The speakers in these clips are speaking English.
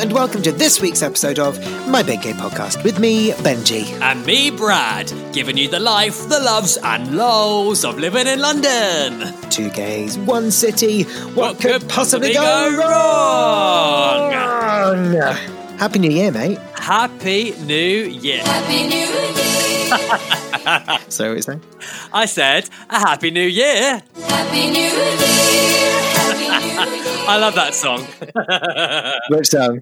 and welcome to this week's episode of My Big Gay Podcast with me, Benji. And me, Brad, giving you the life, the loves, and lows of living in London. Two gays, one city. What, What could possibly go wrong? wrong? Happy New Year, mate. Happy New Year. Happy New Year. So it's name? I said a Happy New Year. Happy New Year. Happy New Year. I love that song. Which song?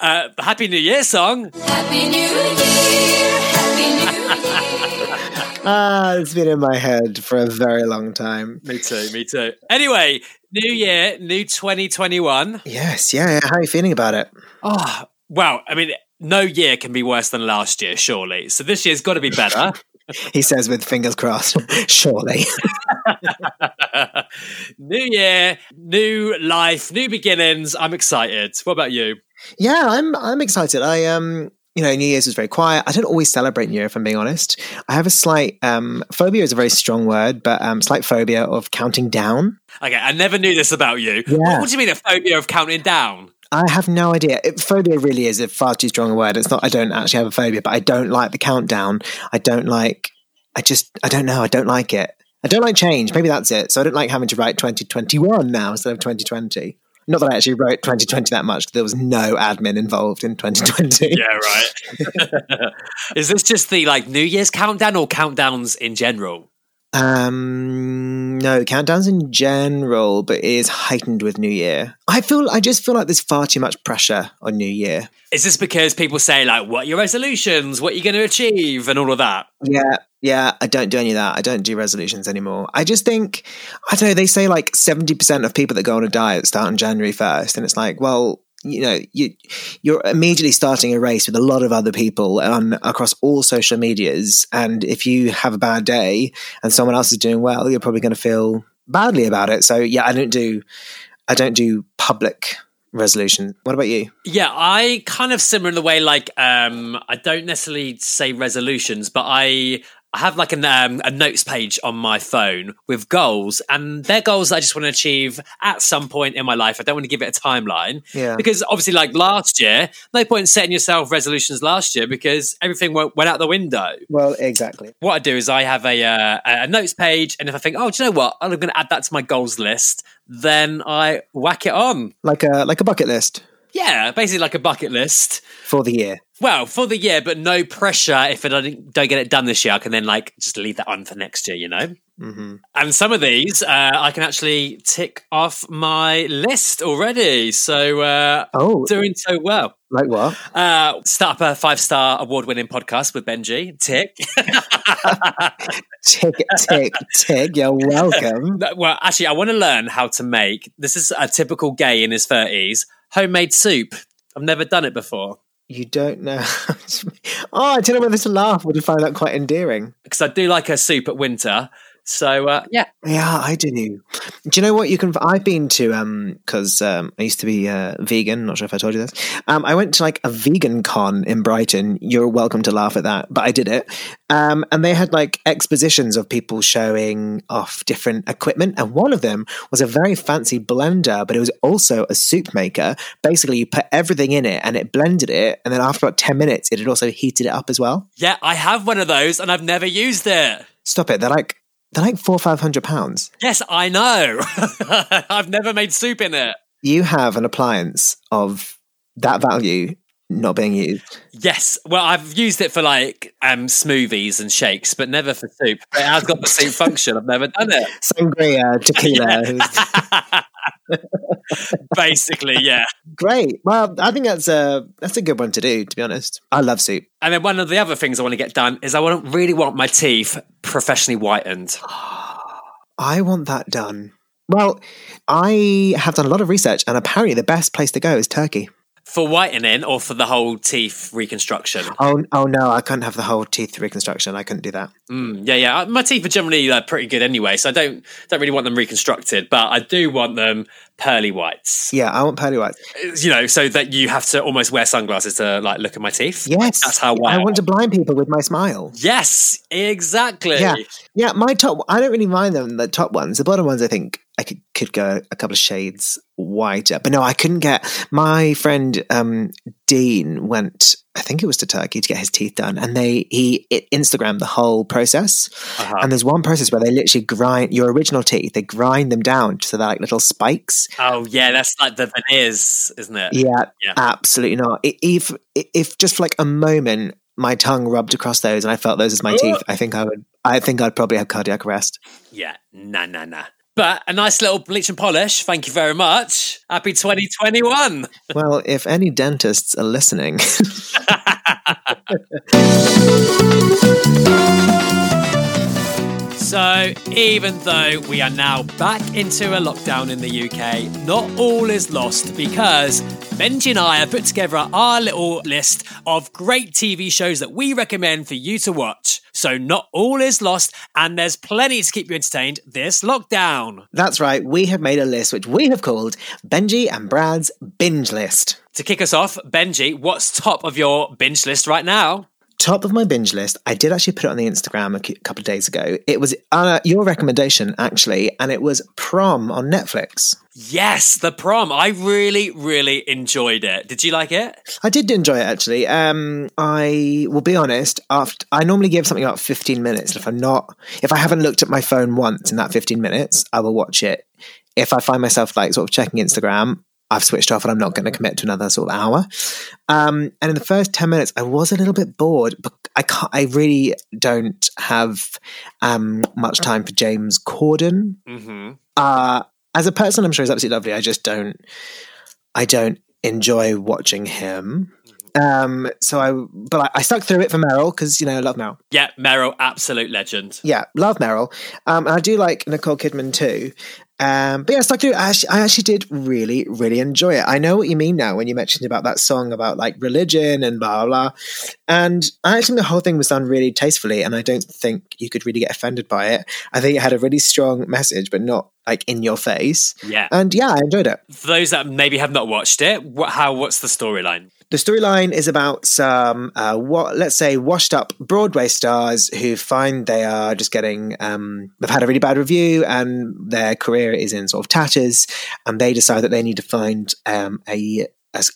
Uh, Happy New Year song. Happy New Year. Happy New Year. Ah, it's been in my head for a very long time. Me too, me too. Anyway, New Year, new 2021. Yes, yeah, yeah. How are you feeling about it? Oh, well, I mean, no year can be worse than last year, surely. So this year's got to be better. He says with fingers crossed. Surely. new year, new life, new beginnings. I'm excited. What about you? Yeah, I'm I'm excited. I um you know, New Year's was very quiet. I don't always celebrate New Year, if I'm being honest. I have a slight um phobia is a very strong word, but um slight phobia of counting down. Okay, I never knew this about you. Yeah. What, what do you mean a phobia of counting down? I have no idea. It, phobia really is a far too strong a word. It's not I don't actually have a phobia, but I don't like the countdown. I don't like I just I don't know, I don't like it. I don't like change. Maybe that's it. So I don't like having to write 2021 now instead of 2020. Not that I actually wrote 2020 that much. 'cause There was no admin involved in 2020. Yeah, right. Is this just the like New Year's countdown or countdowns in general? Um, no, countdowns in general, but it is heightened with New Year. I feel, I just feel like there's far too much pressure on New Year. Is this because people say like, "What are your resolutions? What are you going to achieve?" and all of that? Yeah, yeah, I don't do any of that. I don't do resolutions anymore. I just think, I don't know, they say like 70% of people that go on a diet start on January 1st. And it's like, well, you know, you, you're immediately starting a race with a lot of other people across all social medias. And if you have a bad day and someone else is doing well, you're probably going to feel badly about it. So yeah, I don't do, I don't do public resolution. What about you? Yeah, I kind of similar in the way like um I don't necessarily say resolutions, but I I have like an, um, a notes page on my phone with goals, and they're goals that I just want to achieve at some point in my life. I don't want to give it a timeline Yeah. because obviously, like last year, no point in setting yourself resolutions last year because everything went, went out the window. Well, exactly. What I do is I have a uh, a notes page, and if I think, oh, do you know what, I'm going to add that to my goals list, then I whack it on. Like a, like a bucket list Yeah, basically like a bucket list. for the year. Well, for the year, but no pressure. If I don't, don't get it done this year, I can then like just leave that on for next year, you know. hmm And some of these, uh, I can actually tick off my list already. So uh, Oh, doing so well. like what? Uh, start up a five star award winning podcast with Benji. Tick. Tick, tick, tick. You're welcome. Well, actually, I want to learn how to make. This is a typical gay in his thirties. Homemade soup. I've never done it before You don't know. oh, I don't know whether to laugh or to find that quite endearing. because I do like a soup at winter. So uh, yeah, Yeah, I do. Do you know what you can? I've been to um because um I used to be uh, vegan. Not sure if I told you this. Um, I went to like a vegan con in Brighton. You're welcome to laugh at that, but I did it. Um, and they had like expositions of people showing off different equipment, and one of them was a very fancy blender, but it was also a soup maker. Basically, you put everything in it, and it blended it, and then after about ten minutes, it had also heated it up as well. yeah, I have one of those, and I've never used it. Stop it! They're like they're like four or five hundred pounds. Yes, I know. I've never made soup in it. you have an appliance of that value not being used. Yes, well, I've used it for like um, smoothies and shakes, but never for soup. It has got the soup function. I've never done it. Sangria, tequila. Basically, yeah. Great. Well, I think that's a that's a good one to do. To be honest, I love soup. And then one of the other things I want to get done is I want really want my teeth professionally whitened. I want that done. Well, I have done a lot of research, and apparently, the best place to go is Turkey. For whitening or for the whole teeth reconstruction? Oh, oh no, I couldn't have the whole teeth reconstruction. I couldn't do that. Mm, yeah, yeah. My teeth are generally uh, pretty good anyway, so I don't don't really want them reconstructed, but I do want them pearly whites. Yeah, I want pearly whites. You know, so that you have to almost wear sunglasses to like look at my teeth. Yes, That's how I want to blind people with my smile. Yes, exactly. Yeah, yeah. My top. I don't really mind them. The top ones. The bottom ones, I think I could could go a couple of shades whiter. But no, I couldn't get. My friend um, Dean went. I think it was to Turkey to get his teeth done, and they he it Instagrammed the whole process. Uh-huh. And there's one process where they literally grind your original teeth. They grind them down so they're like little spikes. Oh yeah, that's like the veneers, isn't it? Yeah, Yeah. absolutely not. If if just for like a moment my tongue rubbed across those and I felt those as my teeth, I think I would. I think I'd probably have cardiac arrest. Yeah, nah, nah, nah. But a nice little bleach and polish. Thank you very much. Happy 2021. Well, if any dentists are listening, So, even though we are now back into a lockdown in the UK, not all is lost because Benji and I have put together our little list of great TV shows that we recommend for you to watch. So, not all is lost, and there's plenty to keep you entertained this lockdown. that's right. We have made a list which we have called Benji and Brad's binge list. To kick us off, Benji, what's top of your binge list right now? Top of my binge list. I did actually put it on the Instagram a couple of days ago. It was uh, your recommendation, actually, and it was Prom on Netflix. Yes, The Prom. I really, really enjoyed it. Did you like it? I did enjoy it actually. Um, I will be honest. After I normally give something about fifteen minutes. If I'm not, if I haven't looked at my phone once in that fifteen minutes, I will watch it. If I find myself like sort of checking Instagram, I've switched off and I'm not going to commit to another sort of hour. Um, and in the first ten minutes, I was a little bit bored, but I can't. I really don't have um, much time for James Corden Mm-hmm. uh, as a person, I'm sure he's absolutely lovely. I just don't, I don't enjoy watching him. Um, so I, but I, I stuck through it for Meryl because you know I love Meryl. Yeah, Meryl, absolute legend. Yeah, love Meryl. Um, and I do like Nicole Kidman too. Um, but yeah, I stuck I actually, I actually did really, really enjoy it. I know what you mean now when you mentioned about that song about like religion and blah blah. blah. And I think the whole thing was done really tastefully, and I don't think you could really get offended by it. I think it had a really strong message, but not like in your face. Yeah. And yeah, I enjoyed it. For those that maybe have not watched it, what, how? What's the storyline? The storyline is about some, uh, what let's say, washed up Broadway stars who find they are just getting, um, they've had a really bad review and their career is in sort of tatters, and they decide that they need to find um, a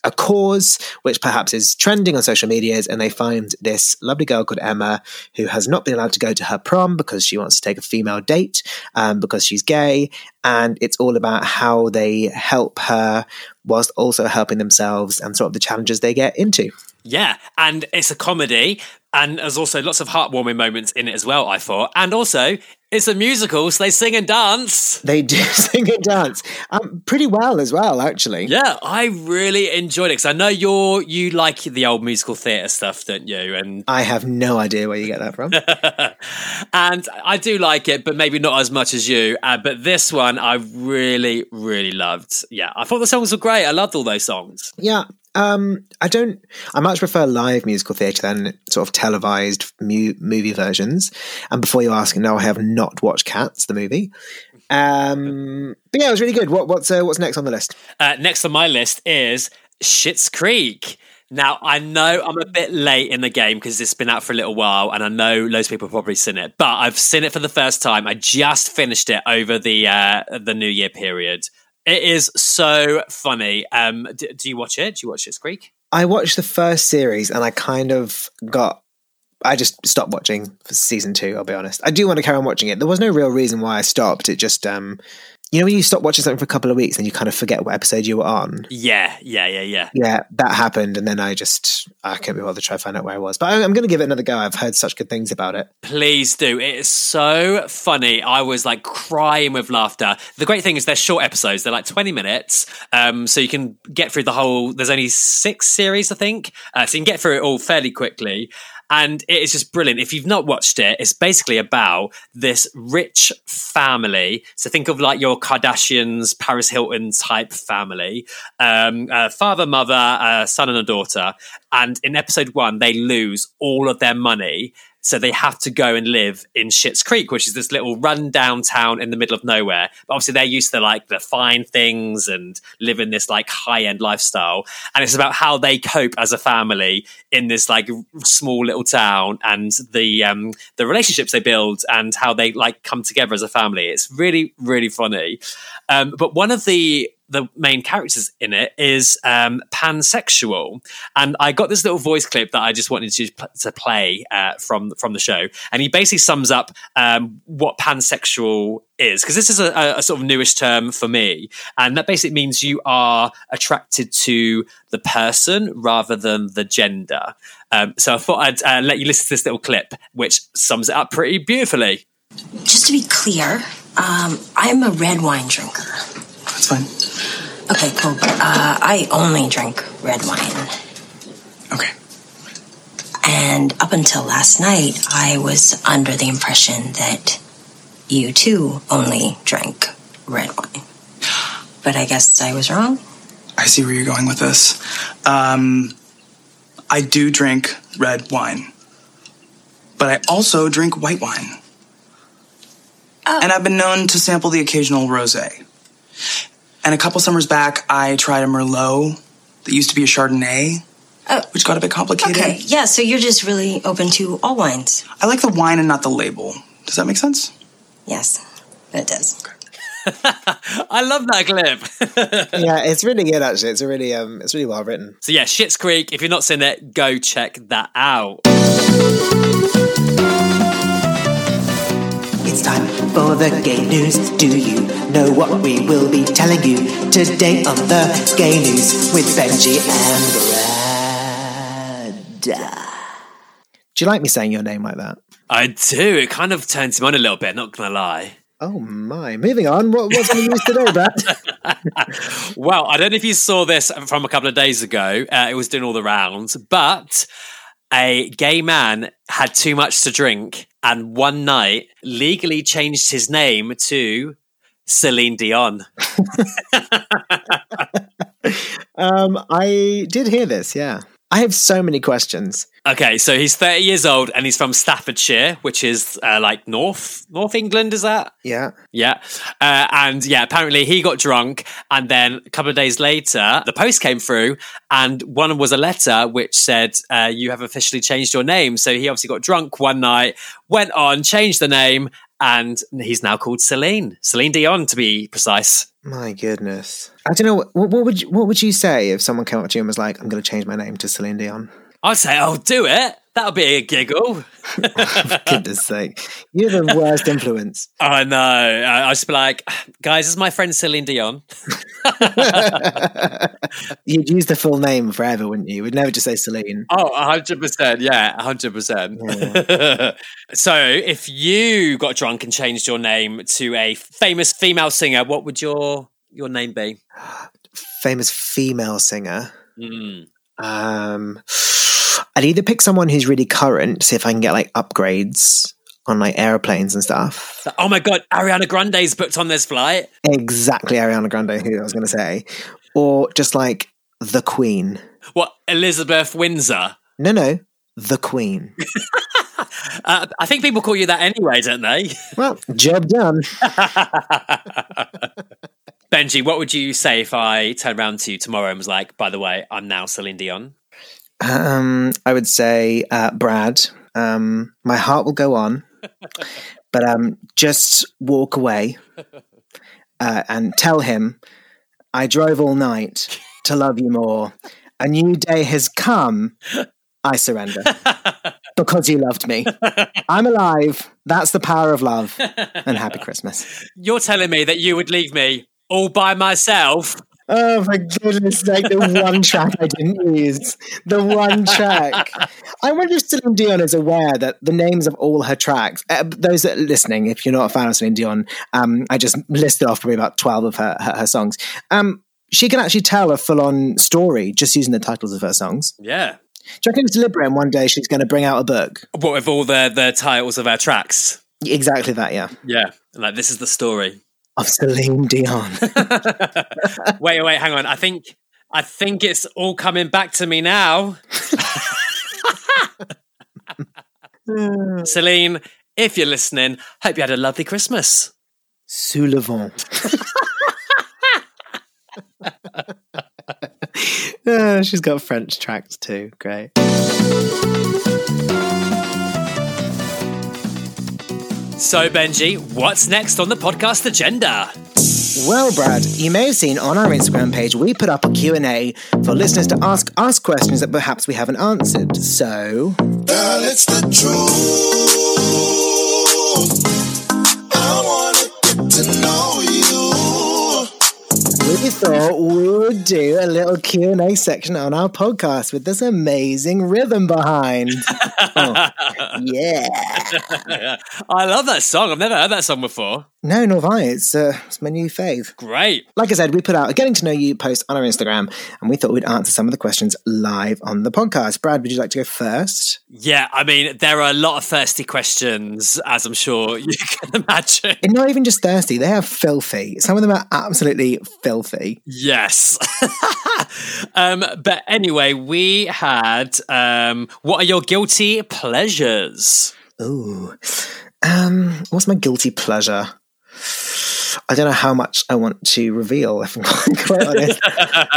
a, cause which perhaps is trending on social medias, and they find this lovely girl called Emma who has not been allowed to go to her prom because she wants to take a female date um, because she's gay, and it's all about how they help her whilst also helping themselves and sort of the challenges they get into. Yeah, and it's a comedy, and there's also lots of heartwarming moments in it as well. I thought, and also it's a musical, so they sing and dance. They do sing and dance um, pretty well as well, actually. Yeah, I really enjoyed it because I know you're you like the old musical theatre stuff, don't you? And I have no idea where you get that from. and I do like it, but maybe not as much as you. Uh, but this one, I really, really loved. Yeah, I thought the songs were great. I loved all those songs. yeah. Um, I don't. I much prefer live musical theatre than sort of televised mu- movie versions. And before you ask, no, I have not watched Cats, the movie. Um, but yeah, it was really good. What, what's uh, what's next on the list? Uh, next on my list is Schitt's Creek. Now, I know I'm a bit late in the game because it's been out for a little while, and I know loads of people have probably seen it, but I've seen it for the first time. I just finished it over the uh, the New Year period. It is so funny. Um, d- do you watch it? Do you watch Schitt's Creek? I watched the first series and I kind of got. I just stopped watching for season two. I'll be honest. I do want to carry on watching it. There was no real reason why I stopped. It just, um, you know, when you stop watching something for a couple of weeks and you kind of forget what episode you were on. Yeah, yeah, yeah, yeah. Yeah, that happened, and then I just I couldn't be bothered to try to find out where I was. But I, I'm going to give it another go. I've heard such good things about it. Please do. It is so funny. I was like crying with laughter. The great thing is they're short episodes. They're like 20 minutes. Um, so you can get through the whole, there's only six series, I think. Uh, so you can get through it all fairly quickly. And it is just brilliant. If you've not watched it, it's basically about this rich family. So think of like your Kardashians, Paris Hilton type family. Um, uh, father, mother, uh, son, and a daughter. And in episode one, they lose all of their money So they have to go and live in Schitt's Creek, which is this little rundown town in the middle of nowhere. But obviously they're used to like the fine things and live in this like high end lifestyle. And it's about how they cope as a family in this like small little town and the um the relationships they build and how they like come together as a family. It's really, really funny. Um, but one of the the main characters in it is um, pansexual, and I got this little voice clip that I just wanted to to play uh, from from the show, and he basically sums up um, what pansexual is because this is a, a, sort of newish term for me, and that basically means you are attracted to the person rather than the gender. Um, so I thought I'd uh, let you listen to this little clip, which sums it up pretty beautifully. Just to be clear, um, I'm a red wine drinker. That's fine. Okay, cool. But uh, I only drink red wine. Okay. And up until last night, I was under the impression that you too only drank red wine. But I guess I was wrong. I see where you're going with this. Um, I do drink red wine, but I also drink white wine. And I've been known to sample the occasional rosé. And a couple summers back, I tried a Merlot that used to be a Chardonnay, Oh. which got a bit complicated. Okay, yeah, so you're just really open to all wines. I like the wine and not the label. Does that make sense? Yes, it does. I love that clip. yeah, it's really good actually. It's a really um, it's really well written. So yeah, Schitt's Creek. If you're not seen it, go check that out. Time for the gay news. Do you know what we will be telling you today on the gay news with Benji and Brad? Do you like me saying your name like that? I do. It kind of turns him on a little bit. Not gonna lie. Oh my! Moving on. What, what's on the news today, Brad? Well, I don't know if you saw this from a couple of days ago. Uh, it was doing all the rounds, but a gay man had too much to drink and one night legally changed his name to Celine Dion. um, I did hear this. Yeah, I have so many questions. Okay, so he's 30 years old and he's from Staffordshire, which is uh, like North North England, is that? Yeah. Yeah. Uh, and yeah, apparently he got drunk. And then a couple of days later, the post came through, and one was a letter which said, uh, You have officially changed your name. So he obviously got drunk one night, went on, changed the name, and he's now called Celine. Celine Dion, to be precise. My goodness. I don't know. What, what would you, what would you say if someone came up to you and was like, "I'm going to change my name to Celine Dion"? I'd say, Oh, do it. That'll be a giggle. For goodness sake, you're the worst influence. I know. I, I just be like, Guys, this is my friend Celine Dion. You'd use the full name forever, wouldn't you? We'd never just say Celine. Oh, 100%. Yeah, 100%. so, if you got drunk and changed your name to a famous female singer, what would your your name be? Famous female singer. Mm. Um, I'd either pick someone who's really current, see if I can get like upgrades on like airplanes and stuff. Oh my God, Ariana Grande's booked on this flight. Exactly, Ariana Grande, who I was going to say, or just like the Queen. What, Elizabeth Windsor? No, no, the Queen. Uh, I think people call you that anyway, don't they? Well, job done. Benji, what would you say if I turned around to you tomorrow and was like, by the way, I'm now Celine Dion? Um, I would say, uh, Brad, um, my heart will go on, but um, just walk away uh, and tell him I drove all night to love you more. A new day has come. I surrender because you loved me. I'm alive. That's the power of love. And happy Christmas. You're telling me that you would leave me all by myself? Oh, my goodness sake, the one track I didn't use. The one track. I wonder if Celine Dion is aware that the names of all her tracks, uh, those that are listening, if you're not a fan of Celine Dion, um, I just listed off probably about 12 of her, her, her songs. Um, she can actually tell a full on story just using the titles of her songs. Yeah. Do you reckon it's deliberate and one day she's going to bring out a book? What with all the, the titles of our tracks? Exactly that, yeah. Yeah. Like, this is the story. Of Celine Dion. wait, wait, hang on. I think I think it's all coming back to me now. Celine, if you're listening, hope you had a lovely Christmas. Sous le vent. Ah, she's got French tracks too. Great. So, Benji, what's next on the podcast agenda? Well, Brad, you may have seen on our Instagram page we put up a Q&A for listeners to ask us questions that perhaps we haven't answered. So, Girl, it's the truth. I wanna get to know you. we thought we would do a little Q&A section on our podcast with this amazing rhythm behind. Oh, yeah. I love that song. I've never heard that song before. No, nor have I. It's, uh, it's my new fave. Great. Like I said, we put out a getting to know you post on our Instagram, and we thought we'd answer some of the questions live on the podcast. Brad, would you like to go first? Yeah, I mean, there are a lot of thirsty questions, as I'm sure you can imagine. And not even just thirsty, they are filthy. Some of them are absolutely filthy. Yes. um, but anyway, we had um, what are your guilty pleasures? Ooh. Um, what's my guilty pleasure? I don't know how much I want to reveal, if I'm quite honest.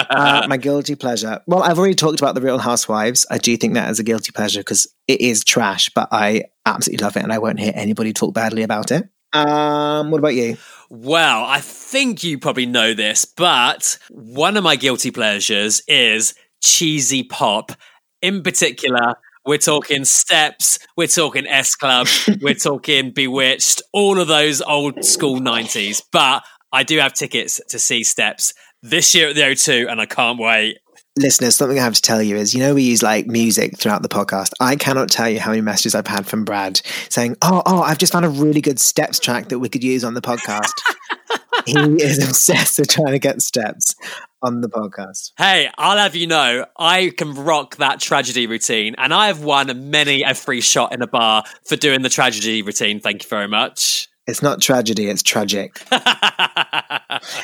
uh, my guilty pleasure. Well, I've already talked about The Real Housewives. I do think that is a guilty pleasure because it is trash, but I absolutely love it and I won't hear anybody talk badly about it. Um, what about you? Well, I think you probably know this, but one of my guilty pleasures is cheesy pop. In particular, we're talking Steps, we're talking S Club, we're talking B*Witched, all of those old school 90s. But I do have tickets to see Steps this year at the O2, and I can't wait. Listeners, something I have to tell you is, you know, we use like music throughout the podcast. I cannot tell you how many messages I've had from Brad saying, "Oh, oh, I've just found a really good steps track that we could use on the podcast." he is obsessed with trying to get steps on the podcast. Hey, I'll have you know, I can rock that tragedy routine, and I have won many a free shot in a bar for doing the tragedy routine. Thank you very much. It's not tragedy; it's tragic.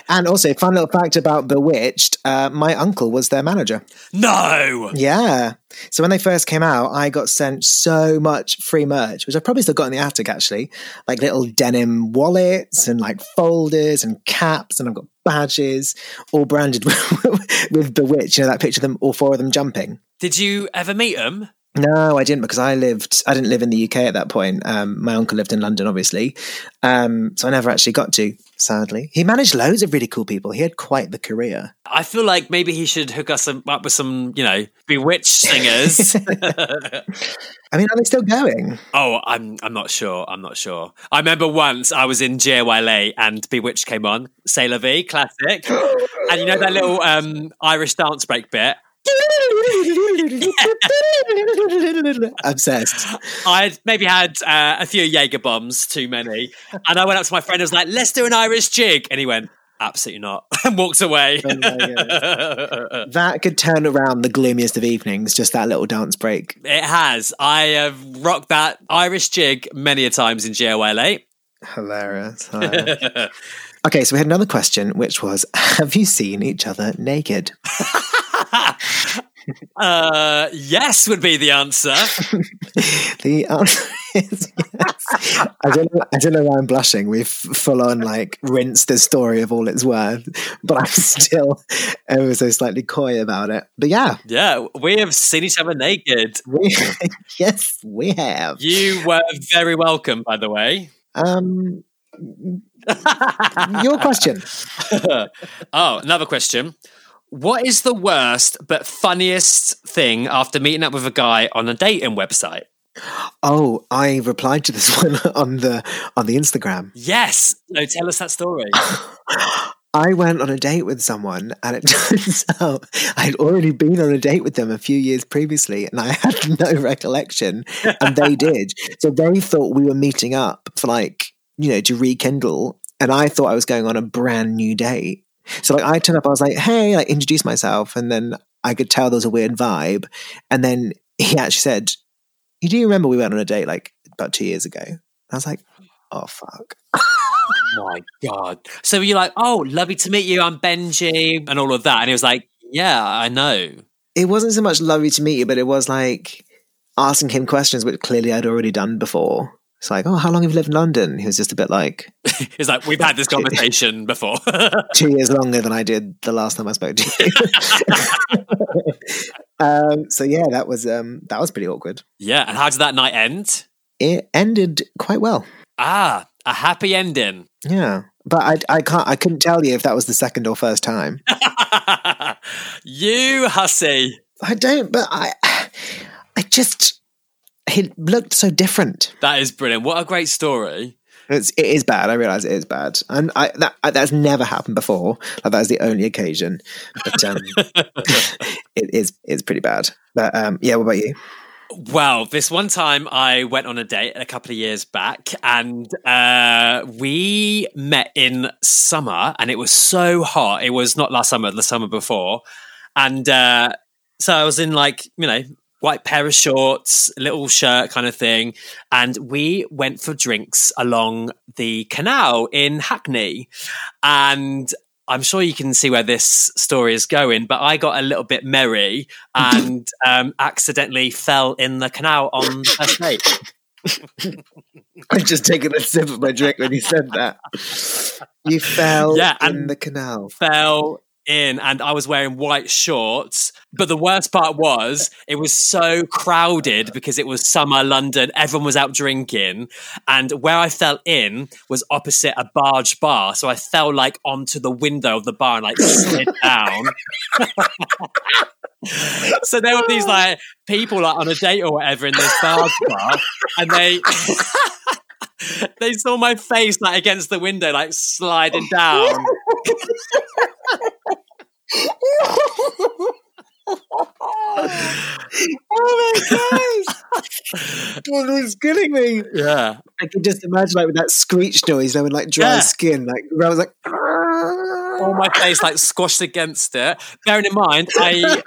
And also, fun little fact about B*Witched: uh, my uncle was their manager. no! Yeah. So when they first came out, I got sent so much free merch, which I've probably still got in the attic actually, like little denim wallets and like folders and caps, and I've got badges, all branded with, with B*Witched. You know that picture of them, all four of them jumping. Did you ever meet him? No, I didn't because I lived. I didn't live in the UK at that point. Um, my uncle lived in London, obviously, um, so I never actually got to. Sadly, he managed loads of really cool people. He had quite the career. I feel like maybe he should hook us up with some, you know, B*Witched singers. I mean, are they still going? oh, I'm I'm not sure. I'm not sure. I remember once I was in JYLA and B*Witched came on, C'est la Vie, classic. and you know that little um, Irish dance break bit? Obsessed. I'd maybe had uh, a few Jaeger bombs, too many. And I went up to my friend and was like, let's do an Irish jig. And he went, absolutely not. and walked away. Oh. That could turn around the gloomiest of evenings, just that little dance break. it has. I have rocked that Irish jig many a times in. Hilarious. hilarious. okay, so we had another question, which was Have you seen each other naked? Uh, yes, would be the answer. The answer is yes. I don't, know, I don't know why I'm blushing. We've full on like rinsed the story of all it's worth, but I'm still ever so slightly coy about it. But yeah, Yeah, we have seen each other naked. we, yes, we have. You were very welcome, by the way. Um, your question. oh, another question. What is the worst but funniest thing after meeting up with a guy on a dating website? Oh, I replied to this one on the on the Instagram. Yes. No, tell us that story. I went on a date with someone, and it turns out I'd already been on a date with them a few years previously, and I had no recollection, and they did. So they thought we were meeting up for like you know to rekindle, and I thought I was going on a brand new date. So like I turned up, I was like, "Hey," I introduced myself, and then I could tell there was a weird vibe, and then he actually said, "You do remember we went on a date like about two years ago?" I was like, "Oh fuck." oh my God. So you're like, oh, lovely to meet you. I'm Benji, and all of that. And he was like, yeah, I know. it wasn't so much lovely to meet you, but it was like asking him questions which clearly I'd already done before. It's like, oh, how long have you lived in London? He was just a bit like It's like we've had this conversation before. two years longer than I did the last time I spoke to you. um, so yeah, that was um, that was pretty awkward. yeah, and how did that night end? It ended quite well. Ah, a happy ending. Yeah, but I I can't I couldn't tell you if that was the second or first time. you hussy. I don't, but I I just he looked so different. That is brilliant. What a great story. It's it is bad. I realize it is bad, and I that that's never happened before. Like that is the only occasion, but um, it is it's pretty bad. But um, yeah, what about you? Well, this one time I went on a date a couple of years back and uh, we met in summer and it was so hot. It was not last summer, the summer before. And uh, so I was in like, you know, white pair of shorts, little shirt kind of thing. And we went for drinks along the canal in Hackney. And I'm sure you can see where this story is going, but I got a little bit merry and um, accidentally fell in the canal on the first date. I've just taken a sip of my drink when you said that. You fell Yeah, in the canal. fell in and I was wearing white shorts. But the worst part was it was so crowded because it was summer London. Everyone was out drinking. And where I fell in was opposite a barge bar. So I fell like onto the window of the bar and like slid down. so there were these like people like on a date or whatever in this barge bar and they they saw my face like against the window like sliding down Oh my gosh! God, was killing me. yeah I can just imagine like with that screech noise, you know, with like dry Yeah. skin, like I was like, all my face like squashed against it. Bearing in mind, I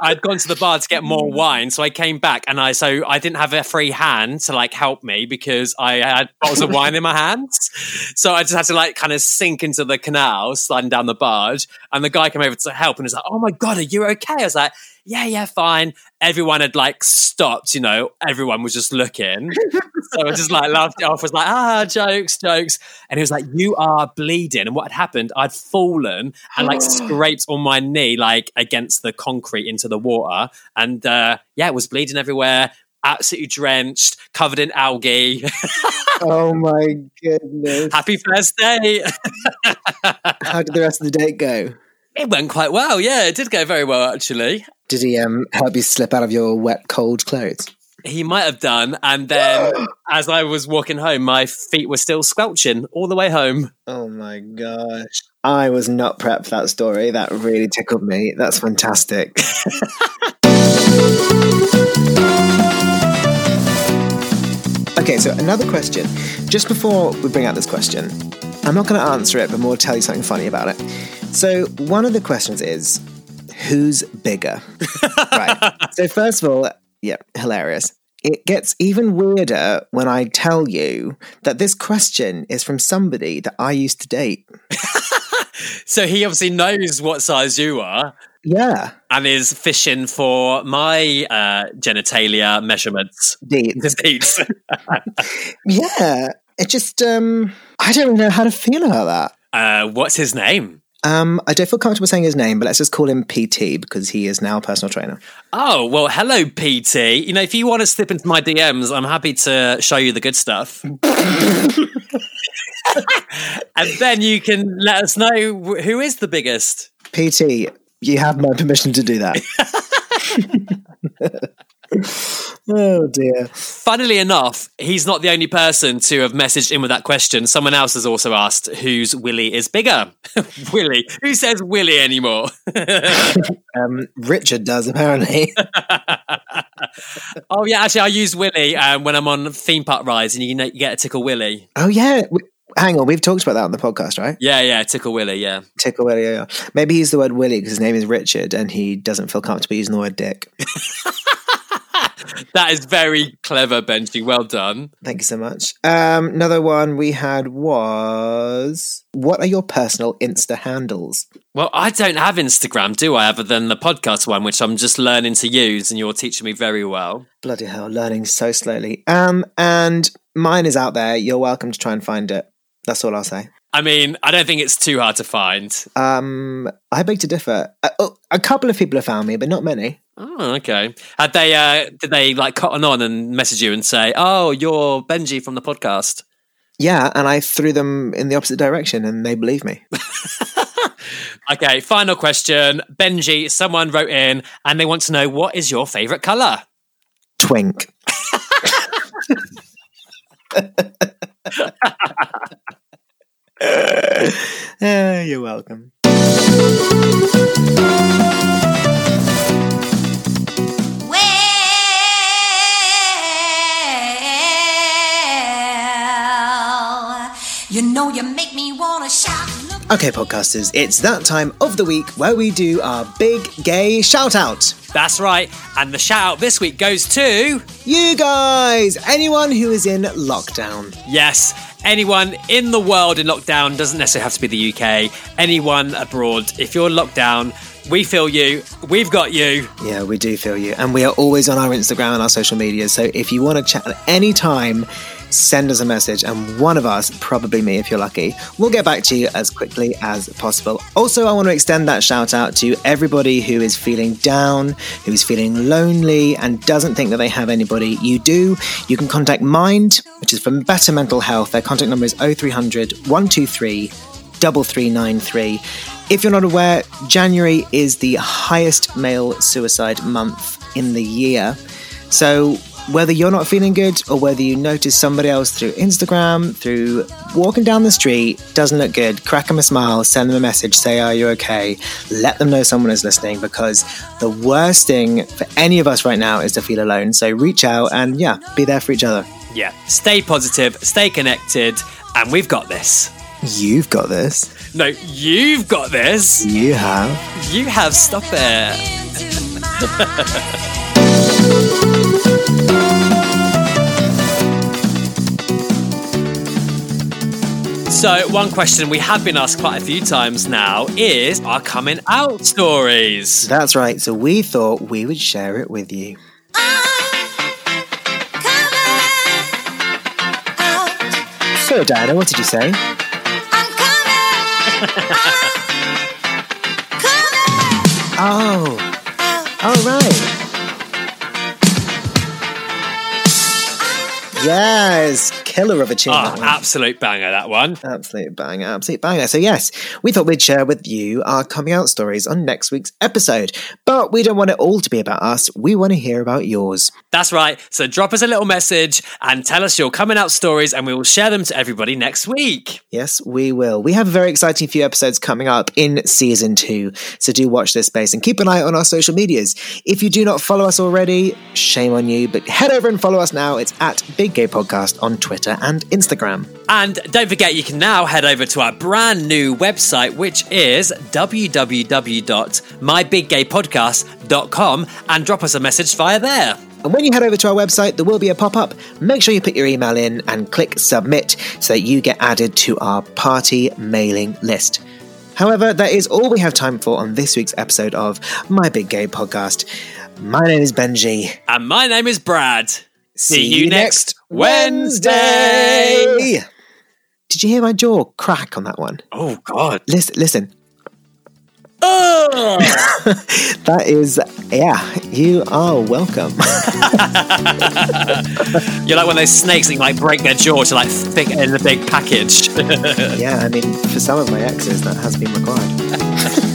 I'd gone to the bar to get more wine, so I came back and I so I didn't have a free hand to like help me because I had bottles of wine in my hands. So I just had to like kind of sink into the canal, sliding down the barge. And the guy came over to help and was like, "Oh my god, are you okay?" I was like, "Yeah, yeah, fine." Everyone had like stopped, you know. Everyone was just looking. So I just like laughed it off. Was like, "Ah, jokes, jokes." And he was like, "You are bleeding." And what had happened? I'd fallen and like scraped on my knee, like against the concrete into the water, and uh, yeah, it was bleeding everywhere. Absolutely drenched, covered in algae. oh my goodness! Happy first day. How did the rest of the date go? It went quite well. Yeah, it did go very well actually. Did he um, help you slip out of your wet, cold clothes? He might have done, and then as I was walking home, my feet were still squelching all the way home. Oh my gosh. I was not prepped for that story. That really tickled me. That's fantastic. okay, so another question. Just before we bring out this question, I'm not going to answer it, but more tell you something funny about it. So, one of the questions is who's bigger? right. So, first of all, yeah, hilarious. It gets even weirder when I tell you that this question is from somebody that I used to date. So he obviously knows what size you are Yeah, and is fishing for my uh, genitalia measurements. Deeds. Yeah, it just um, I don't really know how to feel about that. uh, what's his name? Um, I don't feel comfortable saying his name, but let's just call him PT because he is now a personal trainer. Oh, well, hello, PT. You know, if you want to slip into my DMs, I'm happy to show you the good stuff. and then you can let us know who is the biggest. PT, you have my permission to do that. oh dear. Funnily enough, he's not the only person to have messaged in with that question. Someone else has also asked whose Willy is bigger. Willy. Who says Willy anymore? Um, Richard does apparently. oh, yeah, actually, I use Willy um, when I'm on theme park rides and you, know, you get a tickle Willy. oh yeah. W- Hang on, we've talked about that on the podcast, right? Yeah, yeah, tickle Willy, yeah. Tickle Willie. Yeah, yeah. Maybe he's the word Willie because his name is Richard and he doesn't feel comfortable using the word dick. That is very clever, Benji. Well done. Thank you so much. Um, another one we had was what are your personal Insta handles? Well, I don't have Instagram, do I, other than the podcast one, which I'm just learning to use, and you're teaching me very well. Bloody hell, learning so slowly. Um, and mine is out there. You're welcome to try and find it. That's all I'll say. I mean, I don't think it's too hard to find. Um, I beg to differ. Uh, oh, a couple of people have found me, but not many. Oh, okay. Had they? Uh, did they like cotton on and message you and say, "Oh, you're Benji from the podcast"? Yeah, and I threw them in the opposite direction, and they believe me. Okay. Final question, Benji. Someone wrote in and they want to know what is your favorite color. Twink. Eh, you're welcome. Okay, podcasters, it's that time of the week where we do our big gay shout out. That's right. And the shout out this week goes to You guys, anyone who is in lockdown. yes, anyone in the world in lockdown doesn't necessarily have to be the UK. Anyone abroad, if you're locked down, we feel you. We've got you. Yeah, we do feel you. And we are always on our Instagram and our social media. So if you want to chat at any time, send us a message. And one of us, probably me if you're lucky, will get back to you as quickly as possible. Also, I want to extend that shout out to everybody who is feeling down, who is feeling lonely, and doesn't think that they have anybody. You do. You can contact Mind, which is from Better Mental Health. Their contact number is 0300 123 3393. If you're not aware, January is the highest male suicide month in the year. So, whether you're not feeling good or whether you notice somebody else through Instagram, through walking down the street, doesn't look good, crack them a smile, send them a message, say, Are you okay? Let them know someone is listening because the worst thing for any of us right now is to feel alone. So, reach out and, yeah, be there for each other. Yeah. Stay positive, stay connected, and we've got this. You've got this. No, you've got this. You have. You have. Stop it. So, one question we have been asked quite a few times now is our coming out stories. That's right. So, we thought we would share it with you. So, Diana, what did you say? Oh, all right. Yes, killer of a tune. Oh, absolute banger, that one. Absolute banger, absolute banger. So, yes, we thought we'd share with you our coming out stories on next week's episode. But we don't want it all to be about us. We want to hear about yours. That's right. So, drop us a little message and tell us your coming out stories, and we will share them to everybody next week. Yes, we will. We have a very exciting few episodes coming up in season two. So, do watch this space and keep an eye on our social medias. If you do not follow us already, shame on you, but head over and follow us now. It's at Big Gay Podcast on Twitter and Instagram. And don't forget, you can now head over to our brand new website, which is www.mybiggaypodcast.com, and drop us a message via there. And when you head over to our website, there will be a pop up. Make sure you put your email in and click submit so that you get added to our party mailing list. However, that is all we have time for on this week's episode of My Big Gay Podcast. My name is Benji. And my name is Brad. See you next Wednesday. Did you hear my jaw crack on that one? Oh, God. Listen, listen. Ugh. That is, yeah, you are welcome. You're like one of those snakes that like break their jaw to like fit in a big package. yeah, I mean, for some of my exes, that has been required.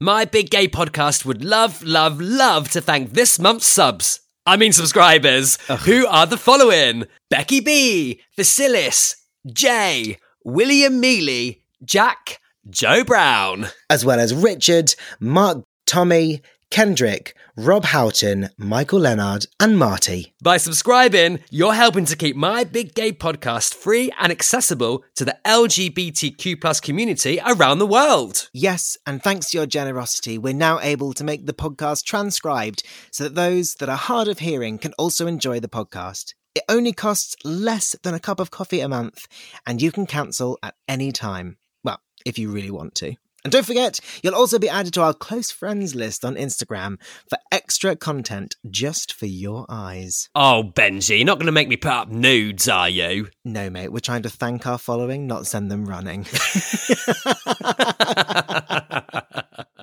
My Big Gay Podcast would love, love, love to thank this month's subs. I mean subscribers, who are the following Becky B, Vasilis, Jay, William Mealy, Jack, Joe Brown. as well as Richard, Mark, Tommy, Kendrick, Rob Houghton, Michael Leonard, and Marty. By subscribing, you're helping to keep my Big Gay podcast free and accessible to the LGBTQ plus community around the world. Yes, and thanks to your generosity, we're now able to make the podcast transcribed so that those that are hard of hearing can also enjoy the podcast. It only costs less than a cup of coffee a month, and you can cancel at any time. Well, if you really want to. And don't forget, you'll also be added to our close friends list on Instagram for extra content just for your eyes. Oh, Benji, you're not going to make me put up nudes, are you? No, mate, we're trying to thank our following, not send them running.